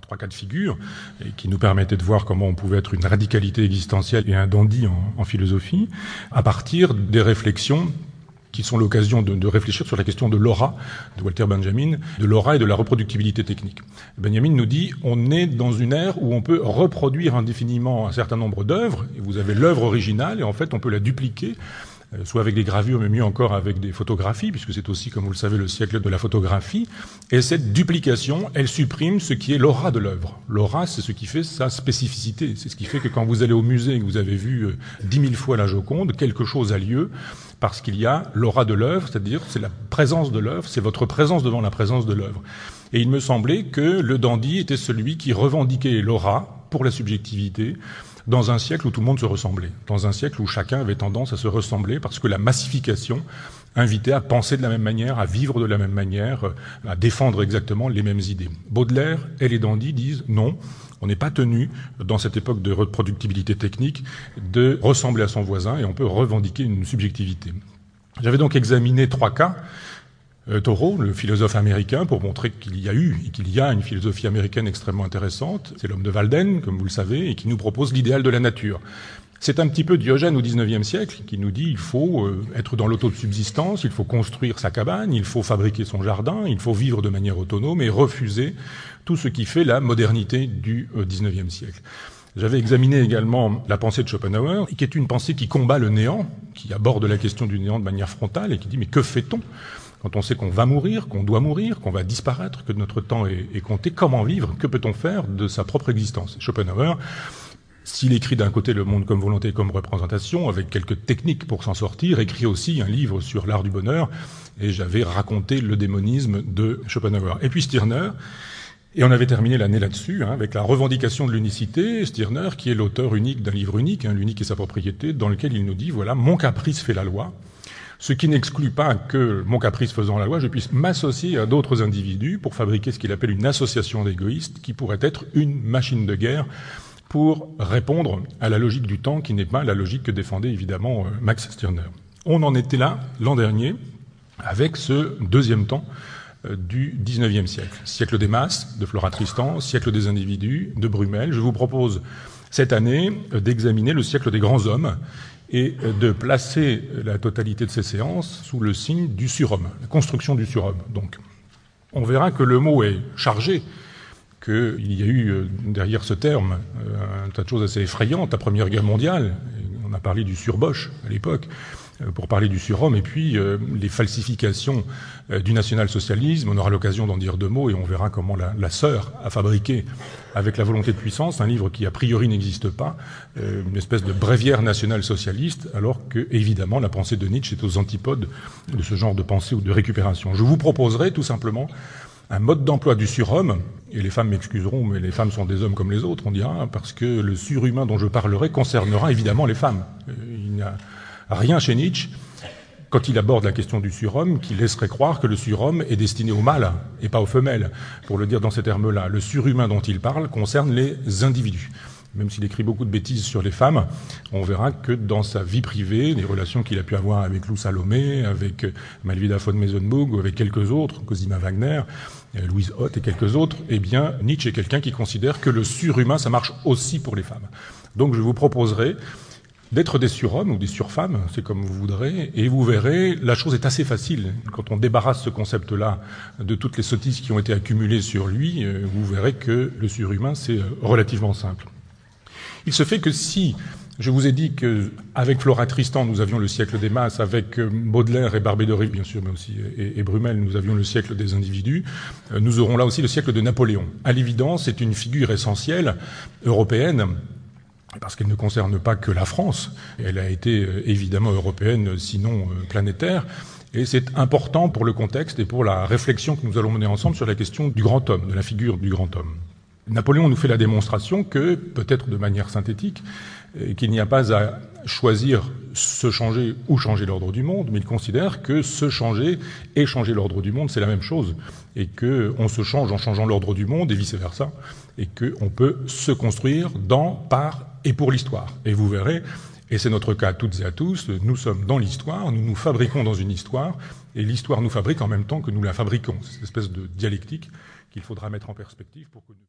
trois cas de figure et qui nous permettaient de voir comment on pouvait être une radicalité existentielle et un dandy en, philosophie à partir des réflexions qui sont l'occasion de, de, réfléchir sur la question de l'aura de Walter Benjamin, de l'aura et de la reproductibilité technique. Benjamin nous dit on est dans une ère où on peut reproduire indéfiniment un certain nombre d'œuvres, et vous avez l'œuvre originale, et en fait on peut la dupliquer soit avec des gravures, mais mieux encore avec des photographies, puisque c'est aussi, comme vous le savez, le siècle de la photographie. Et cette duplication, elle supprime ce qui est l'aura de l'œuvre. L'aura, c'est ce qui fait sa spécificité. C'est ce qui fait que quand vous allez au musée et que vous avez vu euh, dix mille fois la Joconde, quelque chose a lieu parce qu'il y a l'aura de l'œuvre, c'est-à-dire c'est la présence de l'œuvre, c'est votre présence devant la présence de l'œuvre. Et il me semblait que le dandy était celui qui revendiquait l'aura pour la subjectivité, dans un siècle où tout le monde se ressemblait, dans un siècle où chacun avait tendance à se ressembler, parce que la massification invitait à penser de la même manière, à vivre de la même manière, à défendre exactement les mêmes idées. Baudelaire et les dandys disent non, on n'est pas tenu, dans cette époque de reproductibilité technique, de ressembler à son voisin et on peut revendiquer une subjectivité. J'avais donc examiné trois cas euh, Thoreau, le philosophe américain, pour montrer qu'il y a eu et qu'il y a une philosophie américaine extrêmement intéressante. C'est l'homme de Walden, comme vous le savez, et qui nous propose l'idéal de la nature. C'est un petit peu Diogène au XIXe siècle qui nous dit il faut euh, être dans l'autosubsistance, il faut construire sa cabane, il faut fabriquer son jardin, il faut vivre de manière autonome et refuser tout ce qui fait la modernité du euh, XIXe siècle. J'avais examiné également la pensée de Schopenhauer, qui est une pensée qui combat le néant, qui aborde la question du néant de manière frontale et qui dit mais que fait-on? Quand on sait qu'on va mourir, qu'on doit mourir, qu'on va disparaître, que notre temps est, compté, comment vivre? Que peut-on faire de sa propre existence? Schopenhauer, s'il écrit d'un côté le monde comme volonté et comme représentation, avec quelques techniques pour s'en sortir, écrit aussi un livre sur l'art du bonheur, et j'avais raconté le démonisme de Schopenhauer. Et puis Stirner, et on avait terminé l'année là-dessus, hein, avec la revendication de l'unicité, Stirner, qui est l'auteur unique d'un livre unique, hein, l'unique et sa propriété, dans lequel il nous dit, voilà, mon caprice fait la loi, ce qui n'exclut pas que, mon caprice faisant la loi, je puisse m'associer à d'autres individus pour fabriquer ce qu'il appelle une association d'égoïstes, qui pourrait être une machine de guerre pour répondre à la logique du temps, qui n'est pas la logique que défendait évidemment euh, Max Stirner. On en était là l'an dernier avec ce deuxième temps euh, du XIXe siècle. Siècle des masses, de Flora Tristan, siècle des individus, de Brumel. Je vous propose cette année euh, d'examiner le siècle des grands hommes et de placer la totalité de ces séances sous le signe du surhomme, la construction du surhomme. Donc, on verra que le mot est chargé, qu'il y a eu euh, derrière ce terme euh, un tas de choses assez effrayantes. La Première Guerre mondiale, on a parlé du surboche à l'époque, pour parler du surhomme, et puis les falsifications du national-socialisme. On aura l'occasion d'en dire deux mots et on verra comment la, sœur a fabriqué, avec la volonté de puissance, un livre qui a priori n'existe pas, une espèce de bréviaire national-socialiste, alors que, évidemment, la pensée de Nietzsche est aux antipodes de ce genre de pensée ou de récupération. Je vous proposerai tout simplement un mode d'emploi du surhomme, et les femmes m'excuseront, mais les femmes sont des hommes comme les autres, on dira, parce que le surhumain dont je parlerai concernera évidemment les femmes. Euh, il a rien chez Nietzsche, quand il aborde la question du surhomme, qui laisserait croire que le surhomme est destiné aux mâles et pas aux femelles, pour le dire dans ces termes-là. Le surhumain dont il parle concerne les individus même s'il écrit beaucoup de bêtises sur les femmes, on verra que dans sa vie privée, les relations qu'il a pu avoir avec Lou Salomé, avec Malvida von Meisenburg ou avec quelques autres, Cosima Wagner, euh, Louise Hoth et quelques autres, eh bien, Nietzsche est quelqu'un qui considère que le surhumain, ça marche aussi pour les femmes. Donc je vous proposerai d'être des surhommes ou des surfemmes, c'est comme vous voudrez, et vous verrez, la chose est assez facile. Quand on débarrasse ce concept-là de toutes les sottises qui ont été accumulées sur lui, euh, vous verrez que le surhumain, c'est euh, relativement simple. Il se fait que si je vous ai dit qu'avec Flora Tristan, nous avions le siècle des masses, avec euh, Baudelaire et Barbé-Doré, bien sûr, mais aussi et, et, Brumel, nous avions le siècle des individus. Nous aurons là aussi le siècle de Napoléon. À l'évidence, c'est une figure essentielle européenne parce qu'elle ne concerne pas que la France. Elle a été euh, évidemment européenne, sinon planétaire. Et c'est important pour le contexte et pour la réflexion que nous allons mener ensemble sur la question du grand homme, de la figure du grand homme. Napoléon nous fait la démonstration que, peut-être de manière synthétique, euh, qu'il n'y a pas à choisir se changer ou changer l'ordre du monde, mais il considère que se changer et changer l'ordre du monde, c'est la même chose, et qu'on se change en changeant l'ordre du monde et vice-versa, et qu'on peut se construire dans, par et pour l'histoire. Et vous verrez, et c'est notre cas toutes et à tous, nous sommes dans l'histoire, nous nous fabriquons dans une histoire, et l'histoire nous fabrique en même temps que nous la fabriquons. C'est cette espèce de dialectique qu'il faudra mettre en perspective pour que nous...